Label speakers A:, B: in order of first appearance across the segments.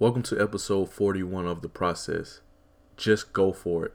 A: Welcome to episode 41 of The Process. Just go for it.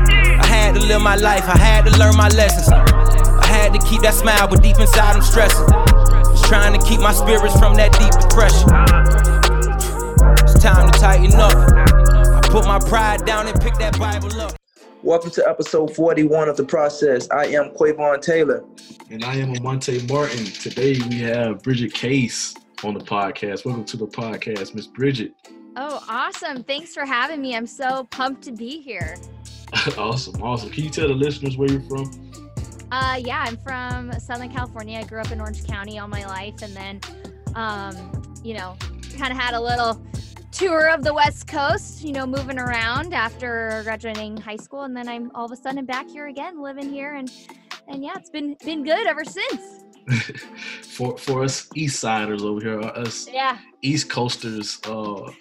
B: I had to live my life, I had to learn my lessons. I had to keep that smile, but deep inside I'm stressing. Just trying to keep my spirits from that deep depression. It's time to tighten up. I put my pride down and pick that Bible up.
C: Welcome to episode 41 of The Process. I am Quavon Taylor.
A: And I am Amonte Martin. Today we have Bridget Case on the podcast. Welcome to the podcast, Miss Bridget.
D: Oh, awesome. Thanks for having me. I'm so pumped to be here.
A: awesome, awesome. Can you tell the listeners where you're from?
D: Uh, yeah, I'm from Southern California. I grew up in Orange County all my life and then, um, you know, kind of had a little tour of the West Coast, you know, moving around after graduating high school. And then I'm all of a sudden back here again, living here. And, and yeah, it's been, been good ever since.
A: for for us East Siders over here, uh, us
D: Yeah.
A: East Coasters, uh,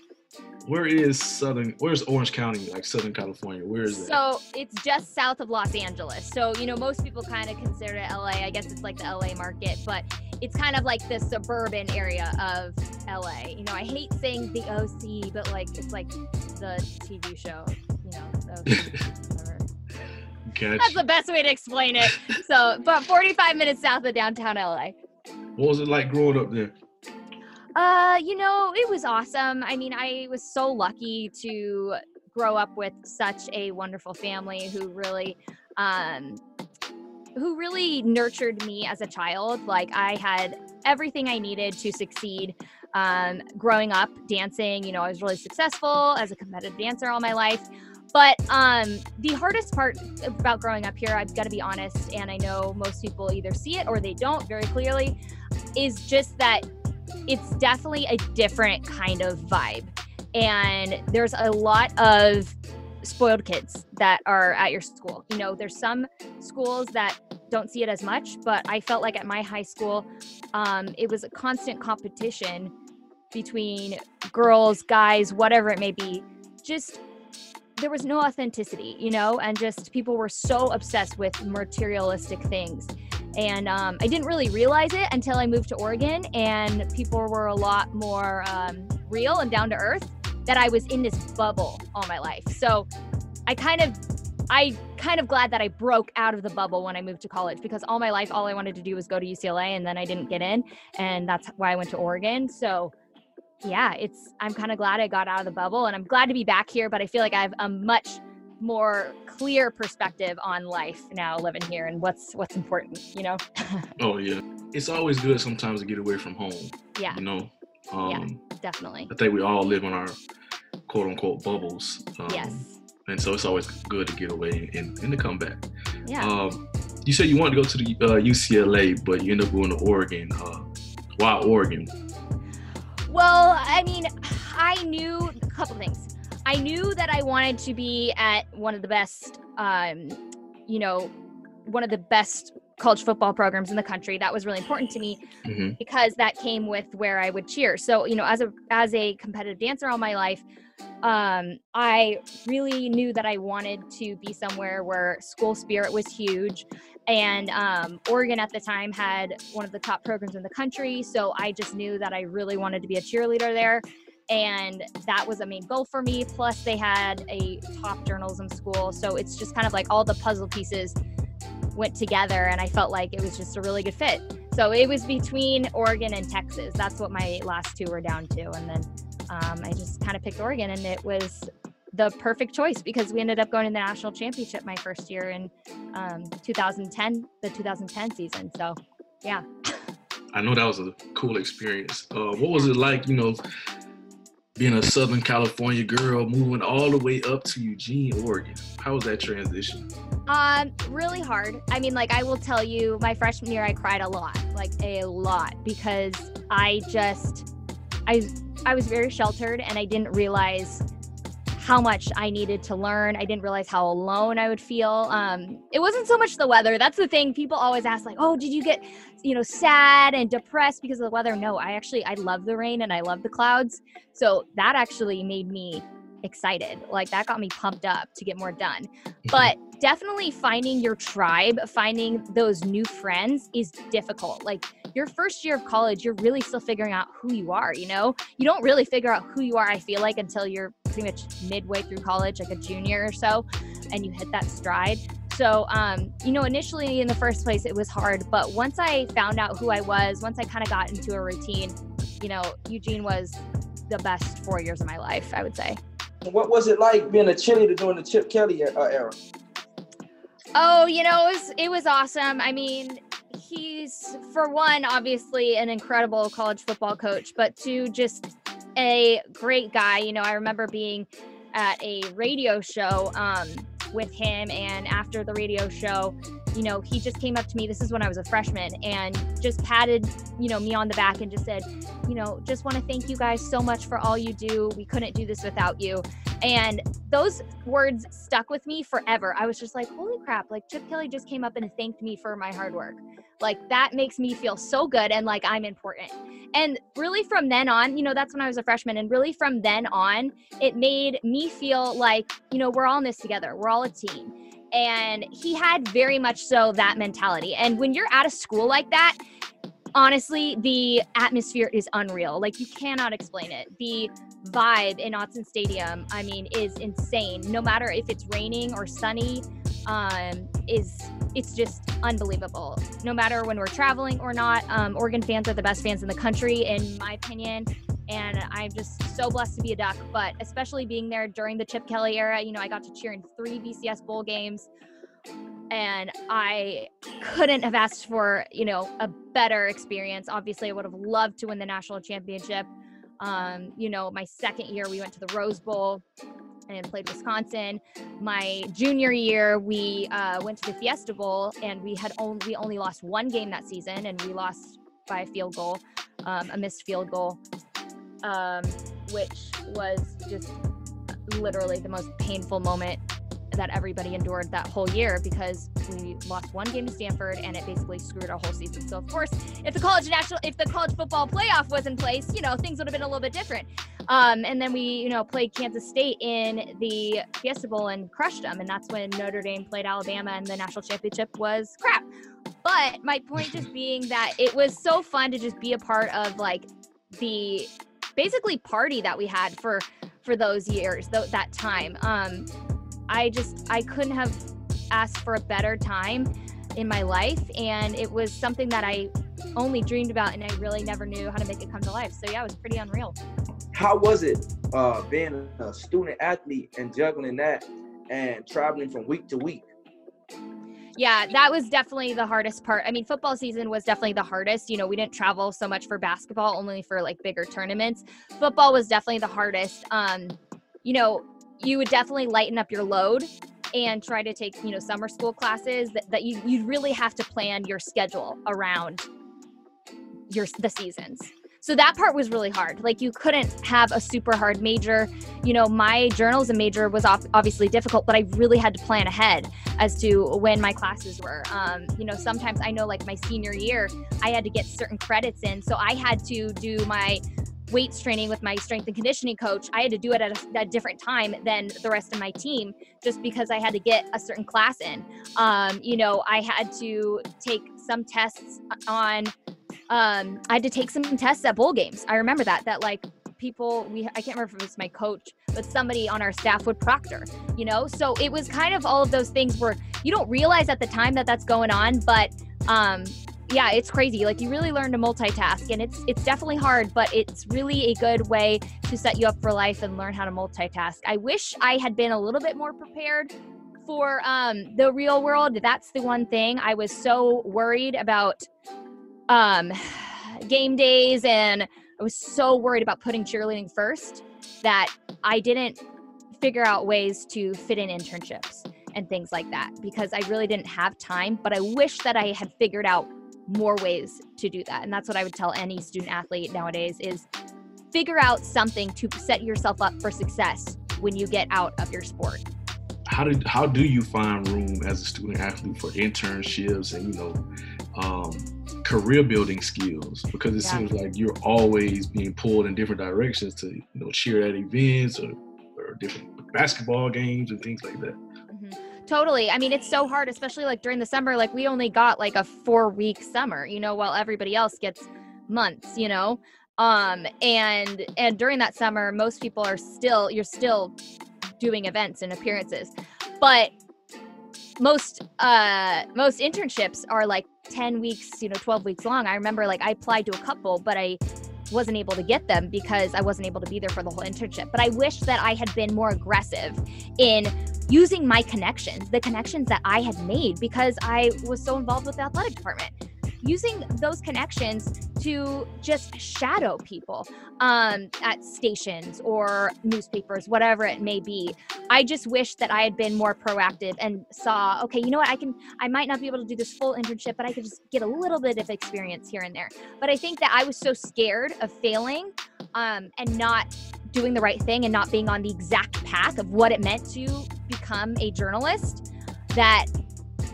A: where is Southern? Where's Orange County, like Southern California? Where is that?
D: So it's just south of Los Angeles. So, you know, most people kind of consider it LA. I guess it's like the LA market, but it's kind of like the suburban area of LA. You know, I hate saying the OC, but like it's like the TV show, you know. So whatever.
A: Gotcha.
D: That's the best way to explain it. So, but 45 minutes south of downtown LA.
A: What was it like growing up there?
D: Uh, you know, it was awesome. I mean, I was so lucky to grow up with such a wonderful family who really um who really nurtured me as a child. Like I had everything I needed to succeed. Um, growing up dancing, you know, I was really successful as a competitive dancer all my life. But um, the hardest part about growing up here, I've got to be honest, and I know most people either see it or they don't very clearly, is just that it's definitely a different kind of vibe. And there's a lot of spoiled kids that are at your school. You know, there's some schools that don't see it as much, but I felt like at my high school, um, it was a constant competition between girls, guys, whatever it may be. Just there was no authenticity, you know, and just people were so obsessed with materialistic things. And um, I didn't really realize it until I moved to Oregon, and people were a lot more um, real and down to earth. That I was in this bubble all my life. So I kind of, I kind of glad that I broke out of the bubble when I moved to college because all my life, all I wanted to do was go to UCLA, and then I didn't get in, and that's why I went to Oregon. So yeah, it's I'm kind of glad I got out of the bubble, and I'm glad to be back here. But I feel like I have a much more clear perspective on life now living here and what's what's important you know
A: Oh yeah, it's always good sometimes to get away from home.
D: yeah
A: You know, um,
D: Yeah. definitely
A: I think we all live in our quote unquote bubbles. Um,
D: yes
A: And so it's always good to get away and, and to come back.
D: yeah
A: Um, you said you wanted to go to the uh, UCLA, but you ended up going to Oregon. Uh, why Oregon?
D: well i mean i knew a couple things i knew that i wanted to be at one of the best um you know one of the best college football programs in the country that was really important to me
A: hmm
D: because that came with where I would cheer. So, you know, as a as a competitive dancer all my life, um, I really knew that I wanted to be somewhere where school spirit was huge. And um, Oregon at the time had one of the top programs in the country. So I just knew that I really wanted to be a cheerleader there. And that was a main goal for me. Plus, they had a top journalism school, so it's just kind of like all the puzzle pieces went together, and I felt like it was just a really good fit. So it was between Oregon and Texas. That's what my last two were down to, and then um, I just kind of picked Oregon, and it was the perfect choice because we ended up going to the national championship my first year in um, 2010, the 2010 season. So, yeah.
A: I know that was a cool experience. Uh, what was it like, you know, being a Southern California girl moving all the way up to Eugene, Oregon? How was that transition?
D: Um, really hard. I mean, like I will tell you, my freshman year I cried a lot, like a lot, because I just I I was very sheltered and I didn't realize how much I needed to learn. I didn't realize how alone I would feel. Um, it wasn't so much the weather. That's the thing. People always ask, like, "Oh, did you get, you know, sad and depressed because of the weather?" No, I actually I love the rain and I love the clouds. So that actually made me excited. Like that got me pumped up to get more done. Mm-hmm. But definitely finding your tribe, finding those new friends is difficult. Like your first year of college, you're really still figuring out who you are, you know? You don't really figure out who you are, I feel like, until you're pretty much midway through college, like a junior or so, and you hit that stride. So, um, you know, initially in the first place, it was hard. But once I found out who I was, once I kind of got into a routine, you know, Eugene was the best four years of my life, I would say.
C: What was it like being a cheerleader during the Chip Kelly uh, era?
D: Oh, you know, it was it was awesome. I mean, he's for one obviously an incredible college football coach, but two just a great guy. You know, I remember being at a radio show um, with him, and after the radio show, you know, he just came up to me. This is when I was a freshman, and just patted, you know, me on the back and just said, you know, just want to thank you guys so much for all you do. We couldn't do this without you. And those words stuck with me forever. I was just like, holy crap, like Chip Kelly just came up and thanked me for my hard work. Like that makes me feel so good and like I'm important. And really from then on, you know, that's when I was a freshman. And really from then on, it made me feel like, you know, we're all in this together, we're all a team. And he had very much so that mentality. And when you're at a school like that, honestly, the atmosphere is unreal. Like you cannot explain it. The vibe in Autzen Stadium, I mean, is insane. No matter if it's raining or sunny, um, is it's just unbelievable. No matter when we're traveling or not, um, Oregon fans are the best fans in the country, in my opinion. And I'm just so blessed to be a Duck, but especially being there during the Chip Kelly era. You know, I got to cheer in three BCS bowl games and I couldn't have asked for, you know, a better experience. Obviously, I would have loved to win the national championship. Um, you know, my second year, we went to the Rose Bowl and played Wisconsin. My junior year, we uh, went to the Fiesta Bowl, and we had only we only lost one game that season, and we lost by a field goal, um, a missed field goal, um, which was just literally the most painful moment that everybody endured that whole year because we lost one game to Stanford and it basically screwed our whole season. So of course, if the college national, if the college football playoff was in place, you know things would have been a little bit different. Um, and then we, you know, played Kansas State in the Fiesta Bowl and crushed them, and that's when Notre Dame played Alabama, and the national championship was crap. But my point just being that it was so fun to just be a part of like the basically party that we had for for those years, th- that time. Um, I just I couldn't have asked for a better time in my life and it was something that I only dreamed about and I really never knew how to make it come to life. So yeah, it was pretty unreal.
C: How was it uh, being a student athlete and juggling that and traveling from week to week?
D: Yeah, that was definitely the hardest part. I mean, football season was definitely the hardest. You know, we didn't travel so much for basketball, only for like bigger tournaments. Football was definitely the hardest. Um, you know, you would definitely lighten up your load and try to take you know summer school classes that, that you you'd really have to plan your schedule around your the seasons so that part was really hard. Like you couldn't have a super hard major. You know my journalism major was obviously difficult but i really had to plan ahead as to when my classes were. Um, you know sometimes i know like my senior year i had to get certain credits in. So i had to do my weights training with my strength and conditioning coach, I had to do it at a, a, different time than the rest of my team just because I had to get a certain class in. Um, you know, I had to take some tests on, um, I had to take some tests at bowl games. I remember that, that like people we I can't remember if it was my coach, but somebody on our staff would proctor, you know? So it was kind of all of those things where you don't realize at the time that that's going on, but um yeah, it's crazy. Like you really learn to multitask and it's it's definitely hard, but it's really a good way to set you up for life and learn how to multitask. I wish I had been a little bit more prepared for um the real world. That's the one thing I was so worried about um game days and I was so worried about putting cheerleading first that I didn't figure out ways to fit in internships and things like that because I really didn't have time. But I wish that I had figured out more ways to do that. And that's what I would tell any student athlete nowadays is figure out something to set yourself up for success when you get out of your sport.
A: How do how do you find room as a student athlete for internships and you know um, career building skills? Because it
D: Yeah.
A: seems like you're always being pulled in different directions to you know cheer at events or, or different basketball games and things like that.
D: Mhm. Totally. I mean, it's so hard, especially like during the summer. Like we only got like a four week summer, you know, while everybody else gets months, you know. Um, and and during that summer, most people are still you're still doing events and appearances, but most uh most internships are like 10 weeks you know 12 weeks long i remember like i applied to a couple but i wasn't able to get them because i wasn't able to be there for the whole internship but i wish that i had been more aggressive in using my connections, the connections that I had made because I was so involved with the athletic department. Using those connections to just shadow people um, at stations or newspapers, whatever it may be. I just wish that I had been more proactive and saw, okay, you know what, I can, I might not be able to do this full internship, but I could just get a little bit of experience here and there. But I think that I was so scared of failing um, and not doing the right thing and not being on the exact path of what it meant to become a journalist that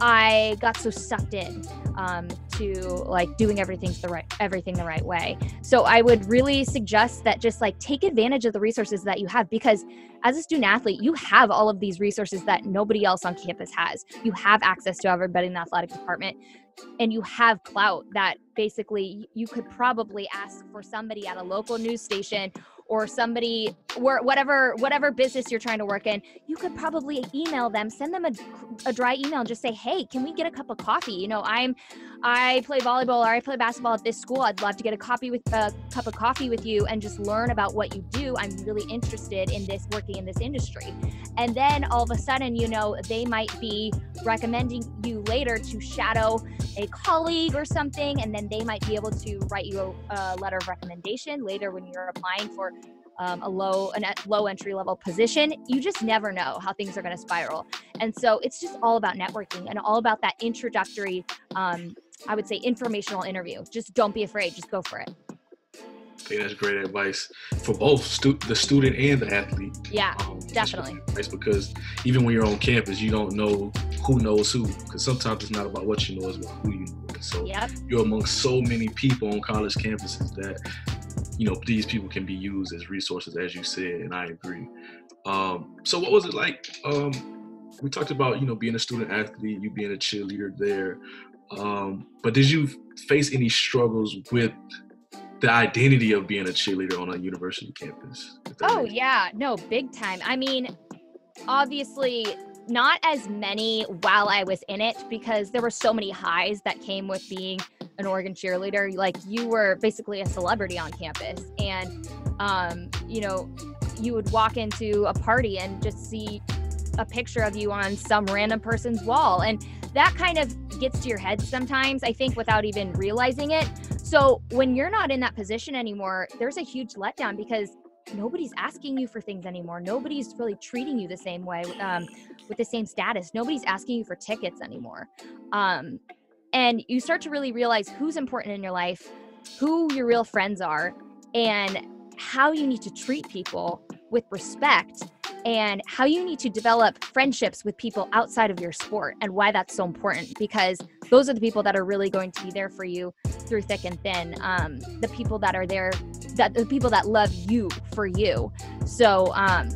D: I got so sucked in um, to like doing everything the right everything the right way. So I would really suggest that just like take advantage of the resources that you have because as a student athlete, you have all of these resources that nobody else on campus has. You have access to everybody in the athletic department and you have clout that basically you could probably ask for somebody at a local news station or somebody where whatever whatever business you're trying to work in you could probably email them send them a, a dry email and just say hey can we get a cup of coffee? You know i'm i play volleyball or i play basketball at this school. I'd love to get a copy with a cup of coffee with you and just learn about what you do. I'm really interested in this working in this industry. And then all of a sudden you know they might be recommending you later to shadow a colleague or something and then they might be able to write you a, a letter of recommendation later when you're applying for um, a low a low entry level position you just never know how things are going to spiral and so it's just all about networking and all about that introductory um, i would say informational interview just don't be afraid just go for it
A: I think that's great advice for both stu- the student and the athlete.
D: yeah
A: Um,
D: definitely.
A: nice because even when you're on campus, you don't know who knows who. Because sometimes it's not about what you know, it's about who you know. So
D: yep
A: you're amongst so many people on college campuses that you know these people can be used as resources, as you said, and I agree. Um, so what was it like? Um, we talked about you know being a student athlete, you being a cheerleader there. Um, but did you face any struggles with the identity of being a cheerleader on a university campus?
D: Oh yeah, no, big time. I mean, obviously not as many while I was in it because there were so many highs that came with being an Oregon cheerleader. Like you were basically a celebrity on campus and um, you know, you would walk into a party and just see a picture of you on some random person's wall and that kind of gets to your head sometimes, I think without even realizing it. So when you're not in that position anymore, there's a huge letdown because nobody's asking you for things anymore. Nobody's really treating you the same way um, with the same status. Nobody's asking you for tickets anymore. Um, and you start to really realize who's important in your life, who your real friends are, and how you need to treat people with respect and how you need to develop friendships with people outside of your sport and why that's so important because those are the people that are really going to be there for you through thick and thin um, the people that are there that the people that love you for you. So um,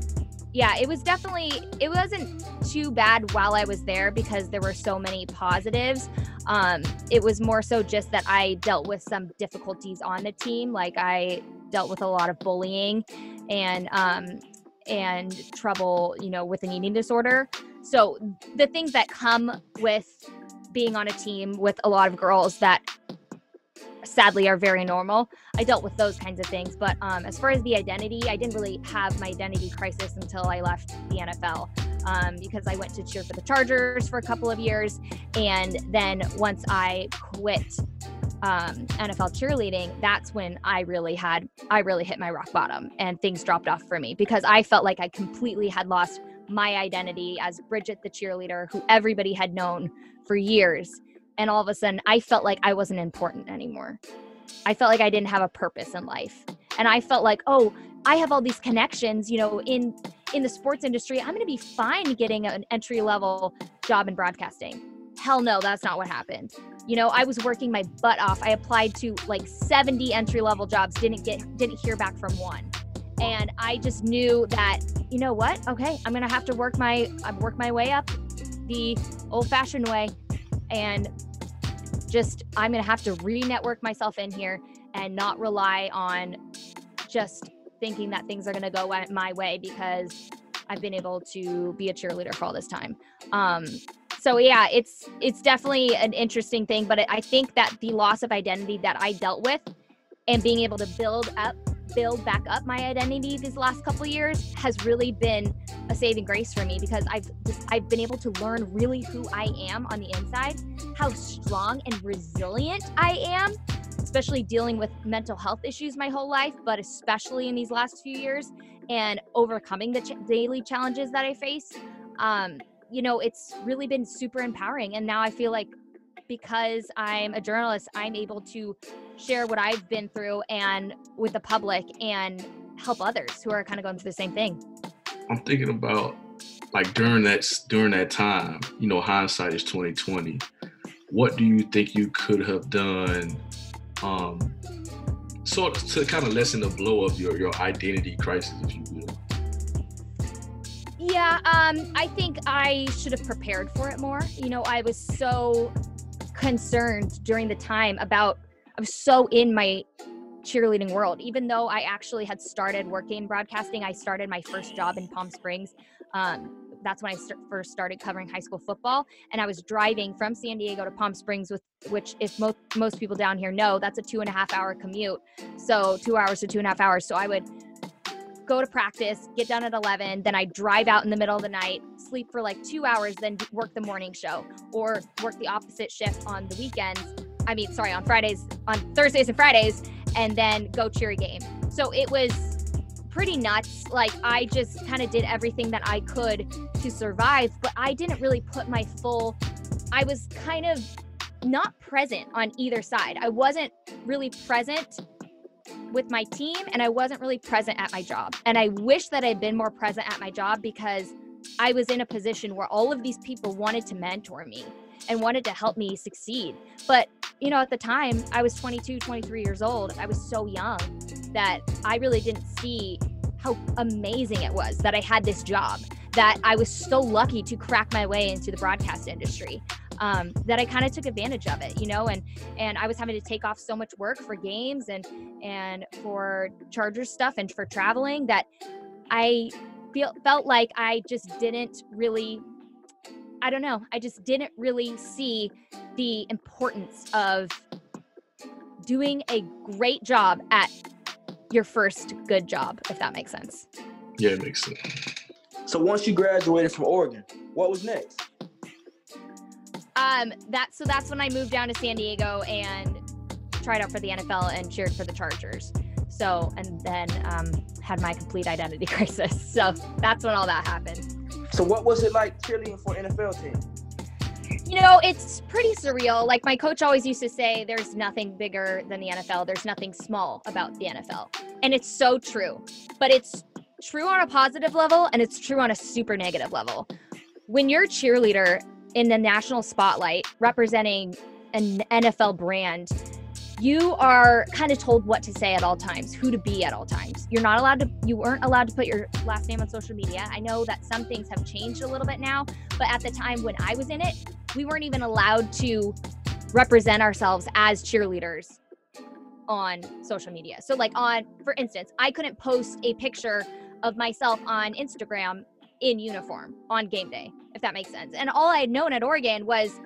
D: yeah it was definitely it wasn't too bad while i was there because there were so many positives um, it was more so just that i dealt with some difficulties on the team like i dealt with a lot of bullying and um, and trouble, you know, with an eating disorder. So the things that come with being on a team with a lot of girls that sadly are very normal. I dealt with those kinds of things. But um, as far as the identity, I didn't really have my identity crisis until I left the NFL um, because I went to cheer for the Chargers for a couple of years. And then once I quit um, NFL cheerleading, that's when I really had, I really hit my rock bottom and things dropped off for me because I felt like I completely had lost my identity as Bridget the cheerleader, who everybody had known for years. And all of a sudden, I felt like I wasn't important anymore. I felt like I didn't have a purpose in life. And I felt like, oh, I have all these connections, you know, in in the sports industry. I'm going to be fine getting an entry level job in broadcasting. Hell no, that's not what happened. You know, I was working my butt off. I applied to like 70 entry level jobs, didn't get didn't hear back from one. And I just knew that, you know what? Okay, I'm going to have to work my I work my way up the old-fashioned way and just I'm going to have to re-network myself in here and not rely on just thinking that things are going to go my way because I've been able to be a cheerleader for all this time. Um, so yeah, it's it's definitely an interesting thing, but I think that the loss of identity that I dealt with and being able to build up build back up my identity these last couple years has really been a saving grace for me because I've just, I've been able to learn really who I am on the inside, how strong and resilient I am, especially dealing with mental health issues my whole life, but especially in these last few years and overcoming the ch- daily challenges that I face. Um, you know, it's really been super empowering. And now I feel like because I'm a journalist, I'm able to share what I've been through and with the public and help others who are kind of going through the same thing.
A: I'm thinking about like during that during that time, you know, hindsight is 2020. What do you think you could have done um sort to kind of lessen the blow of your your identity crisis, if you will?
D: Yeah, um, I think I should have prepared for it more. You know, I was so concerned during the time about I was so in my cheerleading world. Even though I actually had started working broadcasting, I started my first job in Palm Springs. Um, that's when I st- first started covering high school football, and I was driving from San Diego to Palm Springs, with which, if most most people down here know, that's a two and a half hour commute. So two hours to two and a half hours. So I would go to practice, get done at 11, then I drive out in the middle of the night, sleep for like two hours, then work the morning show or work the opposite shift on the weekends. I mean, sorry, on Fridays, on Thursdays and Fridays, and then go cheer a game. So it was pretty nuts. Like I just kind of did everything that I could to survive, but I didn't really put my full, I was kind of not present on either side. I wasn't really present with my team and I wasn't really present at my job. And I wish that I'd been more present at my job because I was in a position where all of these people wanted to mentor me and wanted to help me succeed. But, you know, at the time, I was 22, 23 years old. I was so young that I really didn't see how amazing it was that I had this job, that I was so lucky to crack my way into the broadcast industry um, that I kind of took advantage of it, you know, and and I was having to take off so much work for games and and for Charger stuff and for traveling that I feel felt like I just didn't really I don't know, I just didn't really see the importance of doing a great job at your first good job, if that makes sense.
A: Yeah, it makes sense.
C: So once you graduated from Oregon, what was next?
D: Um, that so that's when I moved down to San Diego and tried out for the NFL and cheered for the Chargers. So and then um, had my complete identity crisis. So that's when all that happened.
C: So what was it like cheerleading for NFL team?
D: You know, it's pretty surreal. Like my coach always used to say, there's nothing bigger than the NFL. There's nothing small about the NFL. And it's so true. But it's true on a positive level and it's true on a super negative level. When you're a cheerleader in the national spotlight representing an NFL brand, you are kind of told what to say at all times, who to be at all times. You're not allowed to, you weren't allowed to put your last name on social media. I know that some things have changed a little bit now, but at the time when I was in it, we weren't even allowed to represent ourselves as cheerleaders on social media. So like on for instance, I couldn't post a picture of myself on Instagram in uniform on game day, if that makes sense. And all I had known at Oregon was,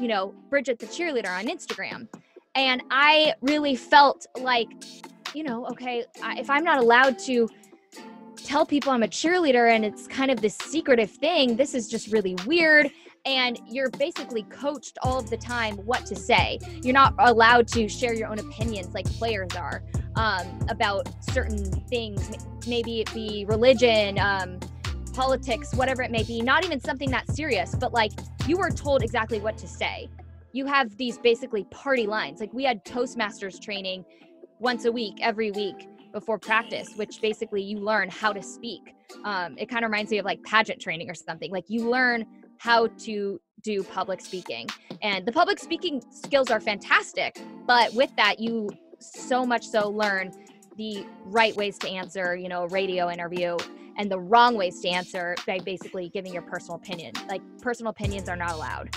D: you know, Bridget the cheerleader on Instagram. And I really felt like, you know, okay, if I'm not allowed to tell people I'm a cheerleader and it's kind of this secretive thing, this is just really weird and you're basically coached all of the time what to say. You're not allowed to share your own opinions like players are um, about certain things. Maybe it be religion, um, politics, whatever it may be. Not even something that serious, but like you were told exactly what to say. You have these basically party lines. Like we had Toastmasters training once a week, every week before practice, which basically you learn how to speak. Um, it kind of reminds me of like pageant training or something. Like you learn how to do public speaking. And the public speaking skills are fantastic, but with that, you so much so learn the right ways to answer, you know, a radio interview and the wrong ways to answer by basically giving your personal opinion. Like personal opinions are not allowed.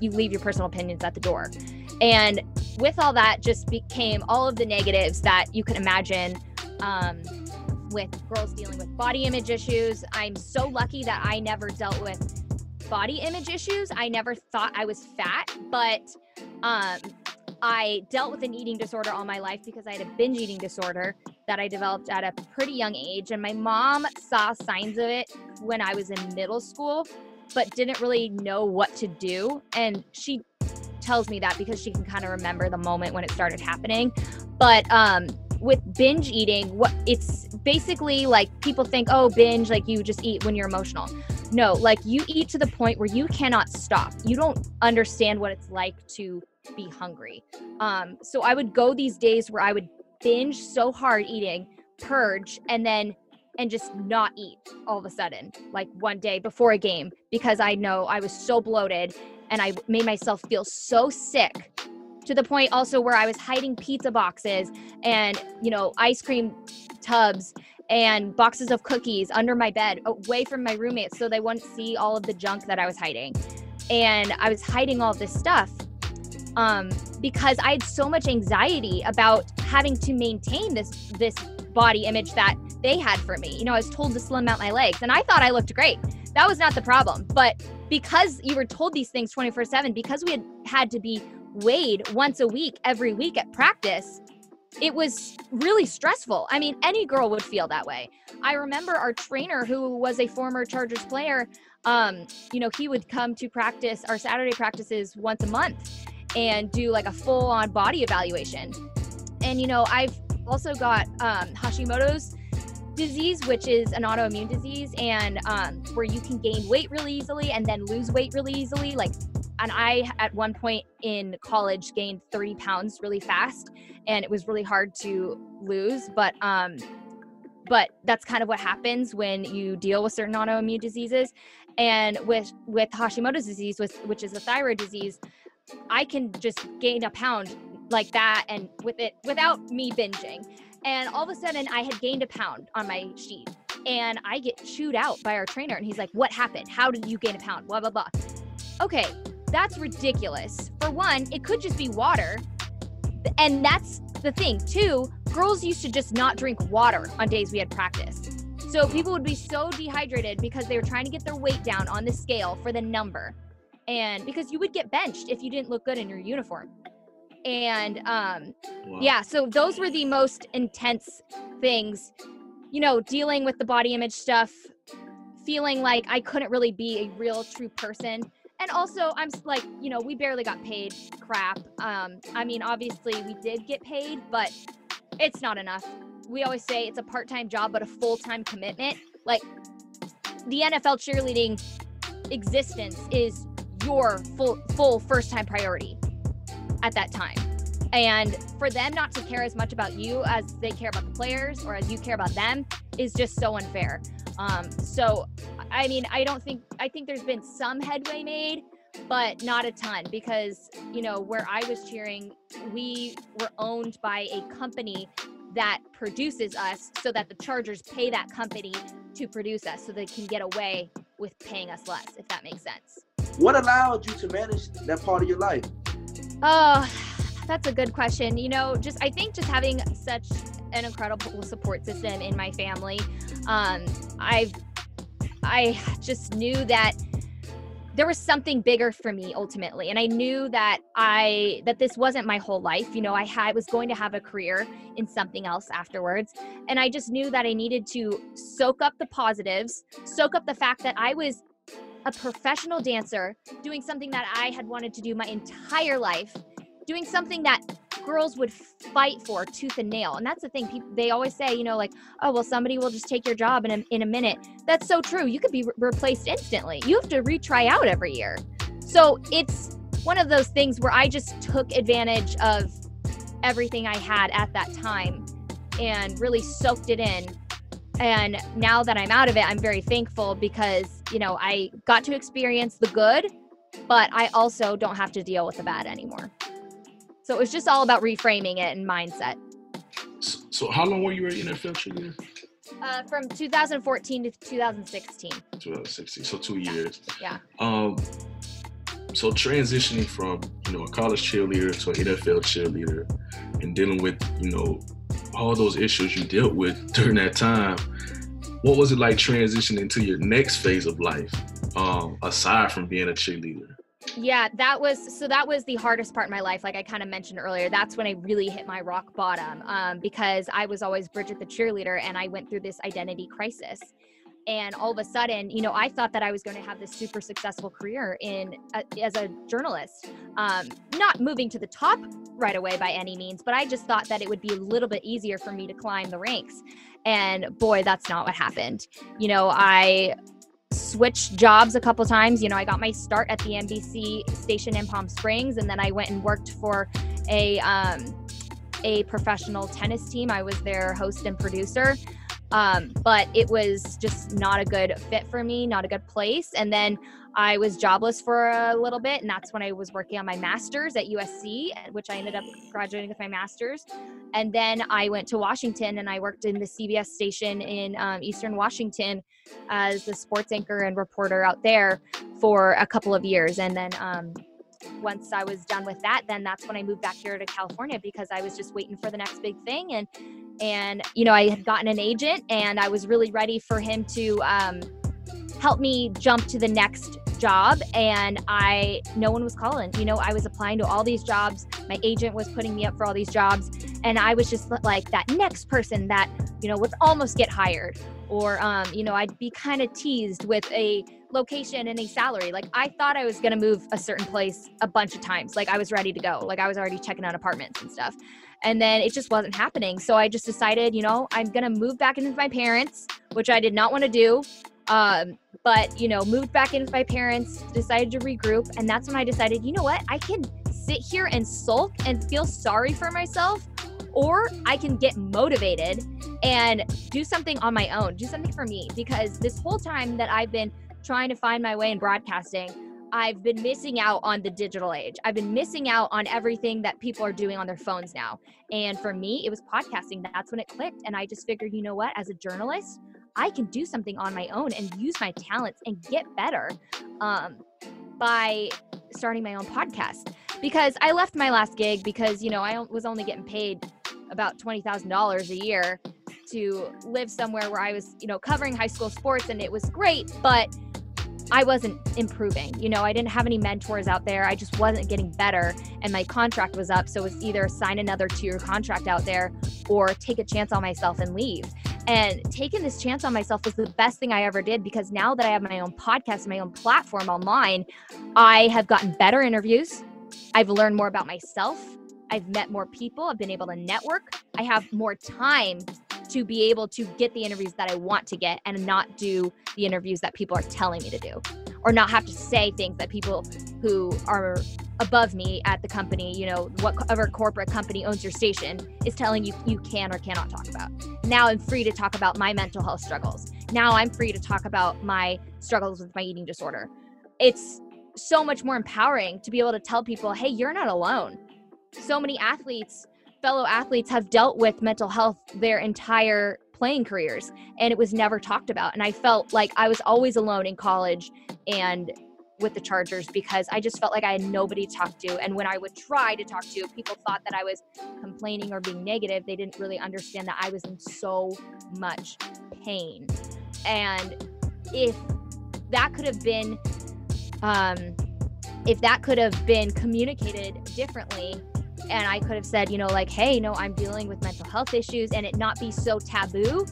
D: You leave your personal opinions at the door. And with all that just became all of the negatives that you can imagine um, with girls dealing with body image issues. I'm so lucky that I never dealt with body image issues. I never thought I was fat, but um, I dealt with an eating disorder all my life because I had a binge eating disorder that I developed at a pretty young age. And my mom saw signs of it when I was in middle school, but didn't really know what to do. And she tells me that because she can kind of remember the moment when it started happening. But um, with binge eating, what it's basically like people think, oh, binge, like you just eat when you're emotional. No, like you eat to the point where you cannot stop. You don't understand what it's like to be hungry. Um, so I would go these days where I would binge so hard eating, purge, and then and just not eat all of a sudden, like one day before a game, because I know I was so bloated and I made myself feel so sick to the point also where I was hiding pizza boxes and, you know, ice cream tubs and boxes of cookies under my bed away from my roommates so they wouldn't see all of the junk that I was hiding. And I was hiding all this stuff um, because I had so much anxiety about having to maintain this this body image that they had for me. You know, I was told to slim out my legs and I thought I looked great. That was not the problem. But because you were told these things 24 7, because we had had to be weighed once a week, every week at practice, it was really stressful. I mean, any girl would feel that way. I remember our trainer, who was a former Chargers player, um, you know, he would come to practice our Saturday practices once a month and do like a full on body evaluation. And, you know, I've also got um, Hashimoto's disease, which is an autoimmune disease, and um, where you can gain weight really easily and then lose weight really easily. Like, and I, at one point in college, gained 30 pounds really fast and it was really hard to lose. But um, but that's kind of what happens when you deal with certain autoimmune diseases. And with with Hashimoto's disease, with, which is a thyroid disease, I can just gain a pound like that, and with it without me binging. And all of a sudden, I had gained a pound on my sheet, and I get chewed out by our trainer, and he's like, "What happened? How did you gain a pound?" Blah blah blah. Okay, that's ridiculous. For one, it could just be water and that's the thing, too. Girls used to just not drink water on days we had practice. So people would be so dehydrated because they were trying to get their weight down on the scale for the number. And because you would get benched if you didn't look good in your uniform. And um, wow. yeah, so those were the most intense things, you know, dealing with the body image stuff, feeling like I couldn't really be a real true person and also i'm like you know we barely got paid crap. Um i mean obviously we did get paid but it's not enough. We always say it's a part-time job but a full-time commitment. Like the nfl cheerleading existence is your full full first-time priority at that time and for them not to care as much about you as they care about the players or as you care about them is just so unfair um, so I mean, I don't think I think there's been some headway made, but not a ton because you know where I was cheering, we were owned by a company that produces us, so that the Chargers pay that company to produce us, so they can get away with paying us less, if that makes sense.
C: What allowed you to manage that part of your life?
D: Oh, That's a good question. You know, just I think just having such an incredible support system in my family, um, I've I just knew that there was something bigger for me ultimately. And i knew that i that this wasn't my whole life. You know i had was going to have a career in something else afterwards. And i just knew that i needed to soak up the positives soak up the fact that i was a professional dancer doing something that i had wanted to do my entire life doing something that girls would fight for tooth and nail. And that's the thing. People, they always say, you know, like, oh, well, somebody will just take your job in a, in a minute. That's so true. You could be re- replaced instantly. You have to retry out every year. So it's one of those things where I just took advantage of everything I had at that time and really soaked it in. And now that I'm out of it, I'm very thankful because, you know, I got to experience the good, but I also don't have to deal with the bad anymore. So it was just all about reframing it and mindset.
A: So, how long were you at NFL cheerleader?
D: Uh, from 2014 to 2016.
A: 2016, so two years.
D: Yeah.
A: Um, so transitioning from you know a college cheerleader to an NFL cheerleader, and dealing with you know all those issues you dealt with during that time, what was it like transitioning to your next phase of life, um, aside from being a cheerleader?
D: Yeah, that was so that was the hardest part in my life. Like I kind of mentioned earlier, that's when I really hit my rock bottom um, because I was always Bridget the cheerleader and I went through this identity crisis. And all of a sudden, you know, I thought that I was going to have this super successful career in uh, as a journalist. Um, not moving to the top right away by any means, but I just thought that it would be a little bit easier for me to climb the ranks. And boy, that's not what happened. You know, I switched jobs a couple times. You know, I got my start at the NBC station in Palm Springs, and then I went and worked for a um, a professional tennis team. I was their host and producer. Um, but it was just not a good fit for me, not a good place. And then I was jobless for a little bit, and that's when I was working on my master's at USC, which I ended up graduating with my master's. And then I went to Washington and I worked in the CBS station in um, Eastern Washington as the sports anchor and reporter out there for a couple of years. And then um, once I was done with that, then that's when I moved back here to California because I was just waiting for the next big thing. And and you know, I had gotten an agent, and I was really ready for him to um, help me jump to the next job. And I, no one was calling. You know, I was applying to all these jobs. My agent was putting me up for all these jobs, and I was just like that next person that you know would almost get hired or um, you know i'd be kind of teased with a location and a salary. Like i thought i was going to move a certain place a bunch of times. Like i was ready to go. Like i was already checking out apartments and stuff. And then it just wasn't happening. So i just decided you know i'm going to move back in with my parents which i did not want to do. Um, but you know moved back in with my parents decided to regroup and that's when i decided you know what? I can sit here and sulk and feel sorry for myself or I can get motivated and do something on my own, do something for me. Because this whole time that I've been trying to find my way in broadcasting, I've been missing out on the digital age. I've been missing out on everything that people are doing on their phones now. And for me, it was podcasting. That's when it clicked. And I just figured, you know what, as a journalist, I can do something on my own and use my talents and get better um, by starting my own podcast. Because I left my last gig because, you know, I was only getting paid about $20,000 a year to live somewhere where I was, you know, covering high school sports and it was great, but I wasn't improving. You know, I didn't have any mentors out there. I just wasn't getting better and my contract was up, so it was either sign another 2-year contract out there or take a chance on myself and leave. And taking this chance on myself was the best thing I ever did because now that I have my own podcast, and my own platform online, I have gotten better interviews. I've learned more about myself. I've met more people, I've been able to network, I have more time to be able to get the interviews that I want to get and not do the interviews that people are telling me to do or not have to say things that people who are above me at the company, you know, whatever corporate company owns your station is telling you you can or cannot talk about. Now I'm free to talk about my mental health struggles. Now I'm free to talk about my struggles with my eating disorder. It's so much more empowering to be able to tell people, hey, you're not alone so many athletes, fellow athletes, have dealt with mental health their entire playing careers and it was never talked about. And I felt like I was always alone in college and with the Chargers because I just felt like I had nobody to talk to. And when I would try to talk to, people thought that I was complaining or being negative. They didn't really understand that I was in so much pain. And if that could have been, um, if that could have been communicated differently, and I could have said, you know, like, hey, no, I'm dealing with mental health issues, and it not be so taboo,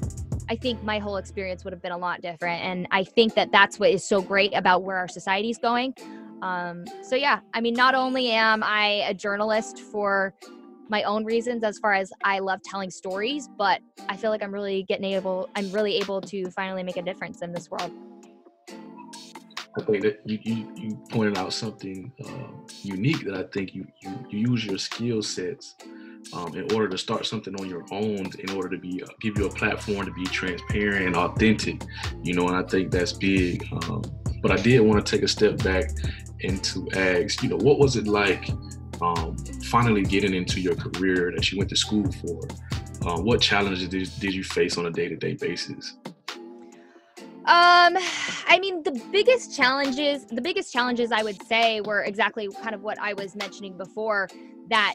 D: I think my whole experience would have been a lot different. And I think that that's what is so great about where our society is going. Um, so, yeah, I mean, not only am I a journalist for my own reasons as far as I love telling stories, but I feel like I'm really getting able, I'm really able to finally make a difference in this world.
A: I think that you, you, you pointed out something uh, unique that I think you, you, you use your skill sets um, in order to start something on your own, in order to be uh, give you a platform to be transparent and authentic, you know, and I think that's big. Um, but I did want to take a step back and to ask, you know, what was it like um, finally getting into your career that you went to school for? Uh, what challenges did, did you face on a day-to-day basis?
D: Um, I mean, the biggest challenges, the biggest challenges I would say were exactly kind of what I was mentioning before that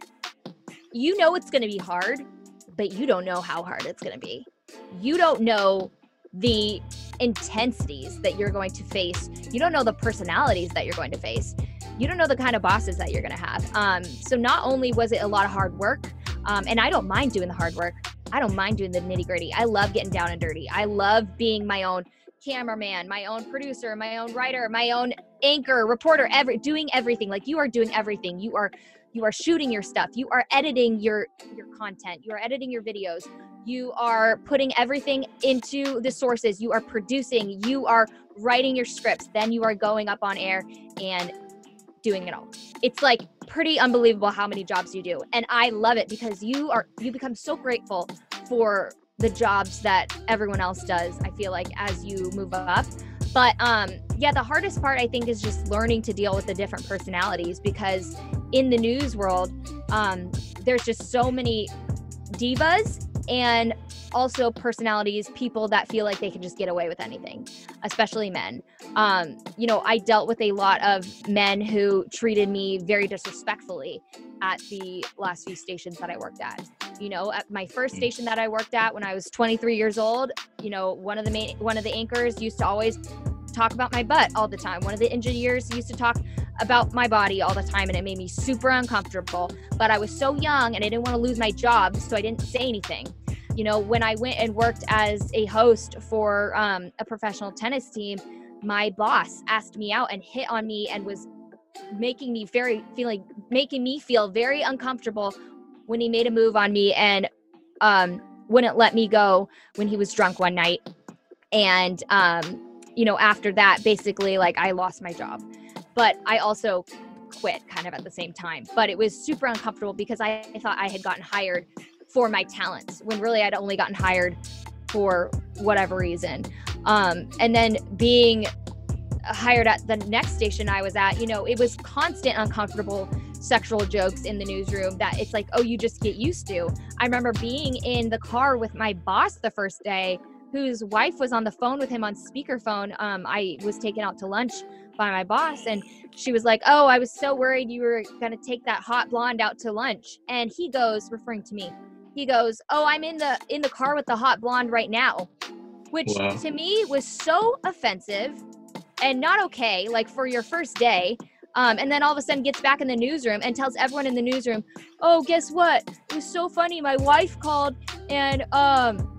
D: you know it's going to be hard, but you don't know how hard it's going to be. You don't know the intensities that you're going to face. You don't know the personalities that you're going to face. You don't know the kind of bosses that you're going to have. Um, so not only was it a lot of hard work, um, and I don't mind doing the hard work. I don't mind doing the nitty gritty. I love getting down and dirty. I love being my own cameraman, my own producer, my own writer, my own anchor, reporter, every doing everything. Like you are doing everything. You are you are shooting your stuff. You are editing your your content. You are editing your videos. You are putting everything into the sources. You are producing. You are writing your scripts. Then you are going up on air and doing it all. It's like pretty unbelievable how many jobs you do. And i love it because you are you become so grateful for the jobs that everyone else does i feel like as you move up. But um yeah the hardest part i think is just learning to deal with the different personalities because in the news world, um, there's just so many divas and also personalities, people that feel like they can just get away with anything, especially men. Um, you know, I dealt with a lot of men who treated me very disrespectfully at the last few stations that I worked at. You know, at my first mm. station that I worked at when I was 23 years old, you know, one of the main one of the anchors used to always talk about my butt all the time. One of the engineers used to talk about my body all the time and it made me super uncomfortable. But I was so young and I didn't want to lose my job, so I didn't say anything. You know, when I went and worked as a host for um, a professional tennis team, my boss asked me out and hit on me and was making me very feeling making me feel very uncomfortable when he made a move on me and um, wouldn't let me go when he was drunk one night and um, you know after that basically like i lost my job but I also quit kind of at the same time. But it was super uncomfortable because I, thought I had gotten hired for my talents when really I'd only gotten hired for whatever reason. Um, and then being hired at the next station I was at, you know, it was constant uncomfortable sexual jokes in the newsroom that it's like, oh, you just get used to. I remember being in the car with my boss the first day, whose wife was on the phone with him on speakerphone. Um, I was taken out to lunch by my boss and she was like oh i was so worried you were going to take that hot blonde out to lunch and he goes referring to me he goes oh i'm in the in the car with the hot blonde right now which wow. to me was so offensive and not okay like for your first day um, and then all of a sudden gets back in the newsroom and tells everyone in the newsroom oh guess what it was so funny my wife called and um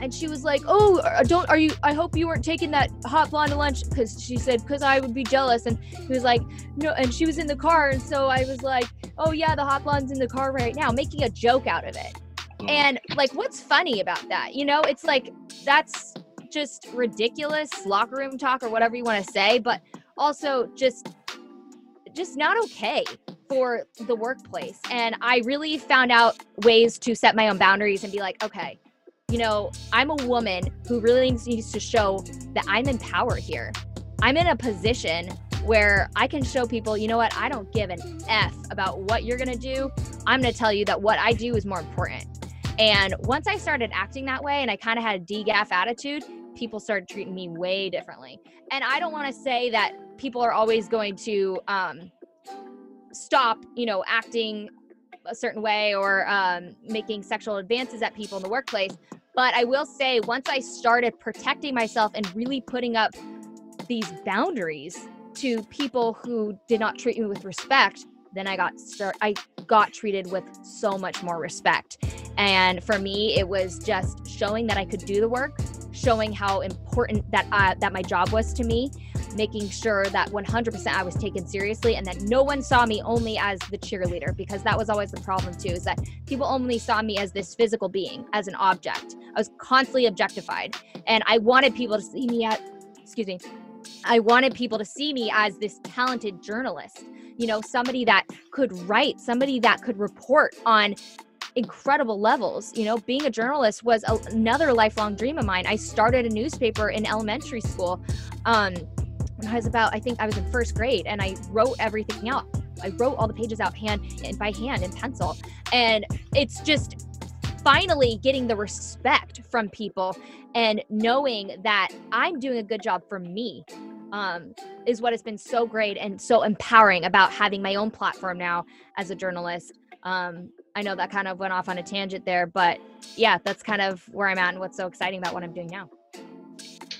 D: and she was like, "Oh, uh, don't are you? I hope you weren't taking that hot blonde to lunch because she said because I would be jealous." And he was like, "No," and she was in the car, and so I was like, "Oh yeah, the hot blonde's in the car right now," making a joke out of it. And like, what's funny about that? You know, it's like that's just ridiculous locker room talk or whatever you want to say, but also just just not okay for the workplace. And I really found out ways to set my own boundaries and be like, okay, you know, I'm a woman who really needs to show that I'm in power here. I'm in a position where I can show people, you know what, I don't give an F about what you're to do. I'm to tell you that what I do is more important. And once I started acting that way and I kind of had a DGAF attitude, people started treating me way differently. And I don't want to say that people are always going to um, stop, you know, acting a certain way or um, making sexual advances at people in the workplace. But I will say, once I started protecting myself and really putting up these boundaries to people who did not treat me with respect, then I got start I got treated with so much more respect. And for me, it was just showing that I could do the work, showing how important that uh, that my job was to me, making sure that 100% I was taken seriously and that no one saw me only as the cheerleader because that was always the problem too is that people only saw me as this physical being, as an object. I was constantly objectified and I wanted people to see me at excuse me. I wanted people to see me as this talented journalist, you know, somebody that could write, somebody that could report on incredible levels. You know, being a journalist was a, another lifelong dream of mine. I started a newspaper in elementary school. Um, when I was about, I think I was in first grade, and I wrote everything out. I wrote all the pages out hand and by hand in pencil, and it's just finally getting the respect from people and knowing that I'm doing a good job for me um, is what has been so great and so empowering about having my own platform now as a journalist. Um, I know that kind of went off on a tangent there, but yeah, that's kind of where I'm at and what's so exciting about what I'm doing now.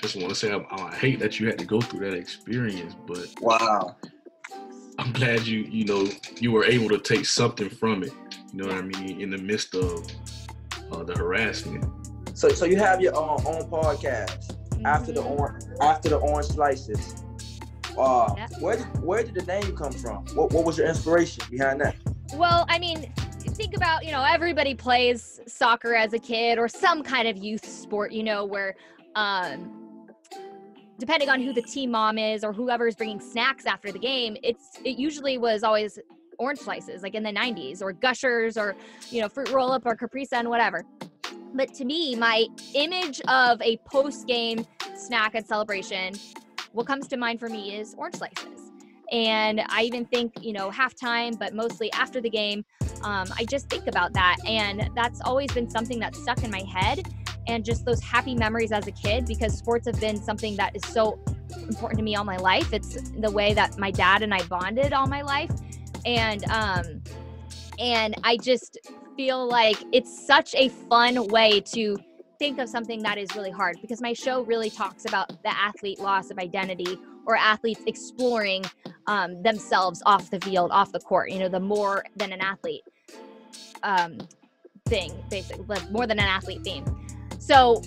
A: Just want to say I, I hate that you had to go through that experience, but
C: Wow.
A: I'm glad you you know you were able to take something from it. You know what I mean? In the midst of uh, the harassment.
C: So so you have your own, own podcast after the orange after the orange slices. Uh, where did where did the name come from? What what was your inspiration behind that?
D: Well, I mean, think about, you know, everybody plays soccer as a kid or some kind of youth sport, you know, where um depending on who the team mom is or whoever is bringing snacks after the game, it's it usually was always orange slices like in the 90s or gushers or, you know, fruit roll up or Capri Sun whatever. But to me, my image of a post-game snack and celebration, what comes to mind for me is orange slices. And I even think, you know, halftime, but mostly after the game, um, I just think about that. And that's always been something that's stuck in my head and just those happy memories as a kid because sports have been something that is so important to me all my life. It's the way that my dad and I bonded all my life. And, um, and I just feel like it's such a fun way to think of something that is really hard because my show really talks about the athlete loss of identity or athletes exploring um, themselves off the field, off the court. You know, the more than an athlete um, thing, basically, more than an athlete theme. So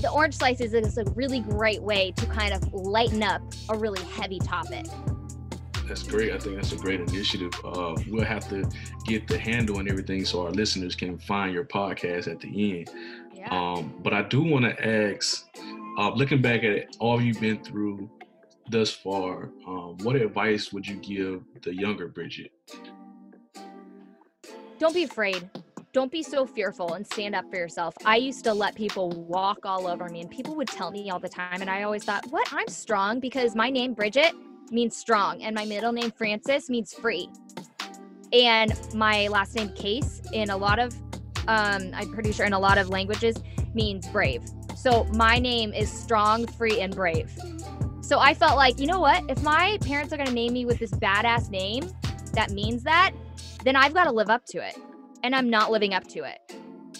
D: the orange slices is a really great way to kind of lighten up a really heavy topic.
A: That's great. I think that's a great initiative. Uh, we'll have to get the handle and everything so our listeners can find your podcast at the end.
D: Yeah.
A: Um, but I do want to ask, uh, looking back at all you've been through thus far, um, what advice would you give the younger Bridget?
D: don't be afraid. Don't be so fearful and stand up for yourself. I used to let people walk all over me, and people would tell me all the time. And I always thought, what? I'm strong because my name, Bridget, means strong, and my middle name, Francis, means free. And my last name, Case, in a lot of, um, I'm pretty sure in a lot of languages, means brave. So my name is strong, free, and brave. So I felt like, you know what? If my parents are going to name me with this badass name that means that, then I've got to live up to it. And I'm not living up to it.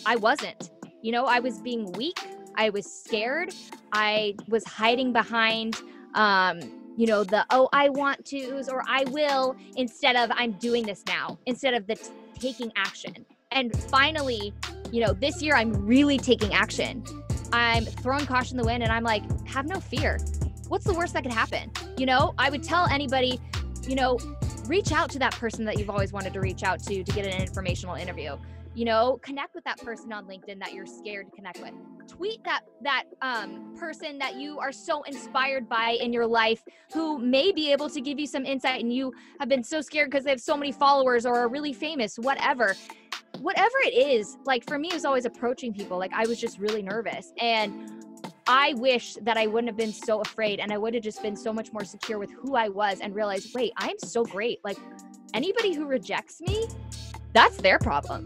D: I wasn't. You know, I was being weak. I was scared. I was hiding behind, um, you know, the, oh, I want to's or I will, instead of I'm doing this now, instead of the t- taking action. And finally, you know, this year I'm really taking action. I'm throwing caution the wind and I'm like, have no fear. What's the worst that could happen? You know, I would tell anybody, you know, reach out to that person that you've always wanted to reach out to to get an informational interview. You know connect with that person on linkedin that you're scared to connect with. Tweet that that um, person that you are so inspired by in your life who may be able to give you some insight and you have been so scared because they have so many followers or are really famous whatever. Whatever it is like for me it was always approaching people. Like i was just really nervous. And I wish that I wouldn't have been so afraid and I would have just been so much more secure with who I was and realized, wait, I'm so great. Like anybody who rejects me, that's their problem.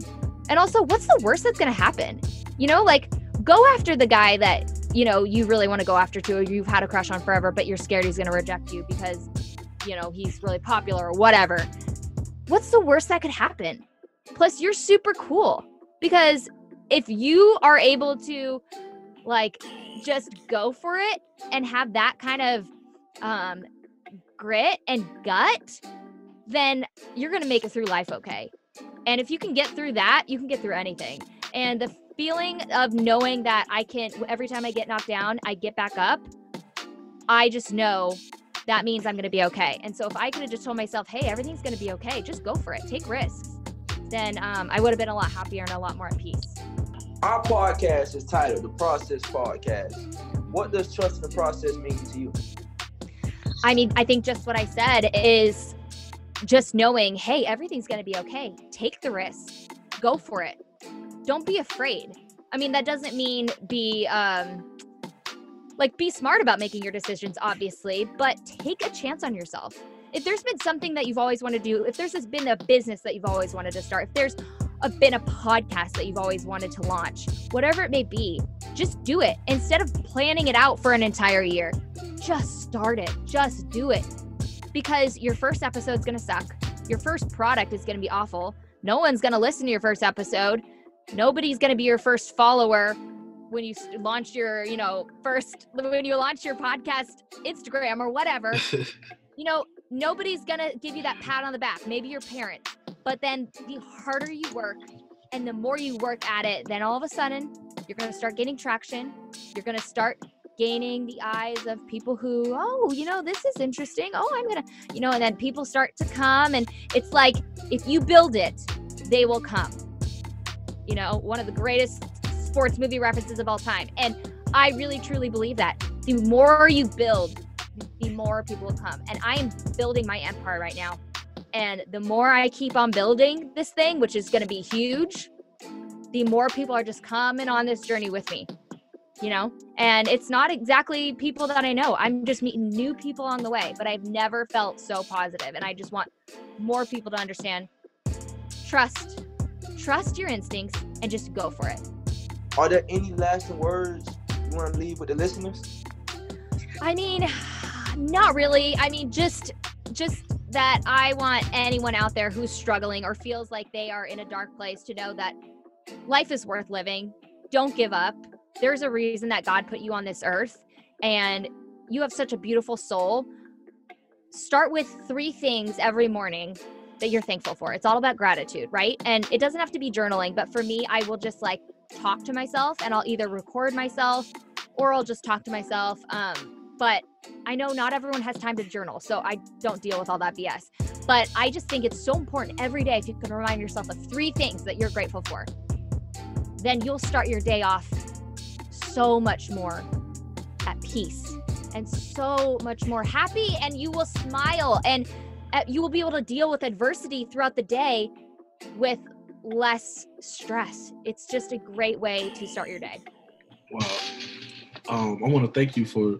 D: And also, what's the worst that's going to happen? You know, like go after the guy that you know, you really want to go after too, or you've had a crush on forever, but you're scared he's going to reject you because, you know, he's really popular or whatever. What's the worst that could happen? Plus, you're super cool because if you are able to like just go for it and have that kind of um, grit and gut, then you're going to make it through life okay. And if you can get through that, you can get through anything. And the feeling of knowing that I can, every time I get knocked down, I get back up, I just know that means I'm going to be okay. And so if I could have just told myself, hey, everything's going to be okay, just go for it, take risks, then um, I would have been a lot happier and a lot more at peace.
C: Our podcast is titled The Process Podcast. What does trust in the process mean to you?
D: I mean, I think just what I said is just knowing, hey, everything's going to be okay. Take the risk, go for it. Don't be afraid. I mean, that doesn't mean be um, like be smart about making your decisions, obviously, but take a chance on yourself. If there's been something that you've always wanted to do, if there's been a business that you've always wanted to start, if there's been a podcast that you've always wanted to launch, whatever it may be, just do it instead of planning it out for an entire year. Just start it, just do it because your first episode's gonna suck. Your first product is gonna be awful. No one's gonna listen to your first episode. Nobody's gonna be your first follower when you launch your, you know, first when you launch your podcast Instagram or whatever. you know, nobody's gonna give you that pat on the back. Maybe your parents. But then the harder you work and the more you work at it, then all of a sudden you're gonna start getting traction. You're gonna start gaining the eyes of people who, oh, you know, this is interesting. Oh, I'm to, you know, and then people start to come. And it's like, if you build it, they will come. You know, one of the greatest sports movie references of all time. And I really, truly believe that. The more you build, the more people will come. And I am building my empire right now. And the more I keep on building this thing, which is going to be huge, the more people are just coming on this journey with me you know? And it's not exactly people that i know. I'm just meeting new people on the way but i've never felt so positive. And i just want more people to understand. Trust trust your instincts and just go for it.
C: Are there any lasting words you want to leave with the listeners?
D: I mean not really i mean just just that i want anyone out there who's struggling or feels like they are in a dark place to know that life is worth living don't give up there's a reason that God put you on this earth and you have such a beautiful soul. Start with three things every morning that you're thankful for. It's all about gratitude, right? And it doesn't have to be journaling, but for me, I will just like talk to myself and I'll either record myself or I'll just talk to myself. Um, but I know not everyone has time to journal, so I don't deal with all that BS. But I just think it's so important every day if you can remind yourself of three things that you're grateful for, then you'll start your day off so much more at peace and so much more happy and you will smile and uh, you will be able to deal with adversity throughout the day with less stress. It's just a great way to start your day.
A: Wow. Um, I want to thank you for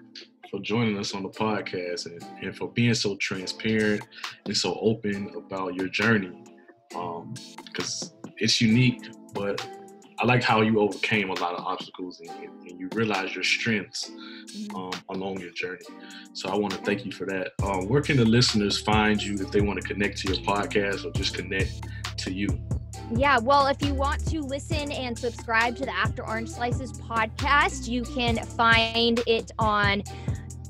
A: for joining us on the podcast and, and for being so transparent and so open about your journey. Because um, it's unique, but I like how you overcame a lot of obstacles and, and you realized your strengths mm-hmm. um, along your journey. So I want to thank you for that. Um, where can the listeners find you if they want to connect to your podcast or just connect to you?
D: Yeah, well, if you want to listen and subscribe to the After Orange Slices podcast, you can find it on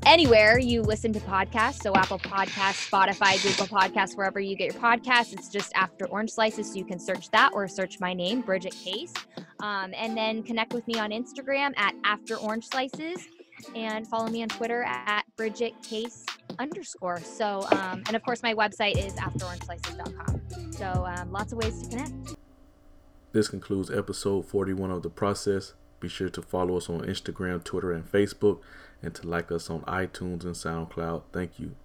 D: anywhere you listen to podcasts. So Apple Podcasts, Spotify, Google Podcasts, wherever you get your podcasts. It's just After Orange Slices. So you can search that or search my name, Bridget Case. Um, and then connect with me on Instagram at After Orange Slices and follow me on Twitter at Bridget Case underscore. So, um, and of course, my website is afterorangeslices.com. So, um, lots of ways to connect.
A: This concludes episode 41 of The Process. Be sure to follow us on Instagram, Twitter, and Facebook and to like us on iTunes and SoundCloud. Thank you.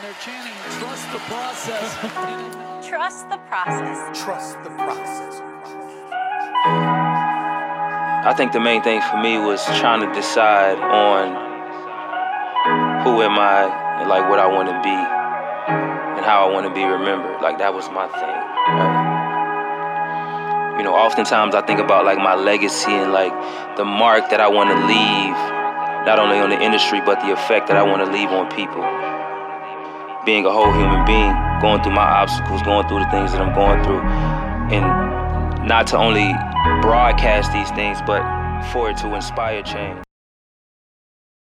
E: They're chanting, trust the process.
F: trust the process.
E: Trust the process.
B: I think the main thing for me was trying to decide on who am I and like what I want to be and how I want to be remembered. Like that was my thing. Right? You know, oftentimes I think about like my legacy and like the mark that I want to leave, not only on the industry, but the effect that I want to leave on people. Being a whole human being, going through my obstacles, going through the things that I'm going through, and not to only broadcast these things, but for it to inspire change.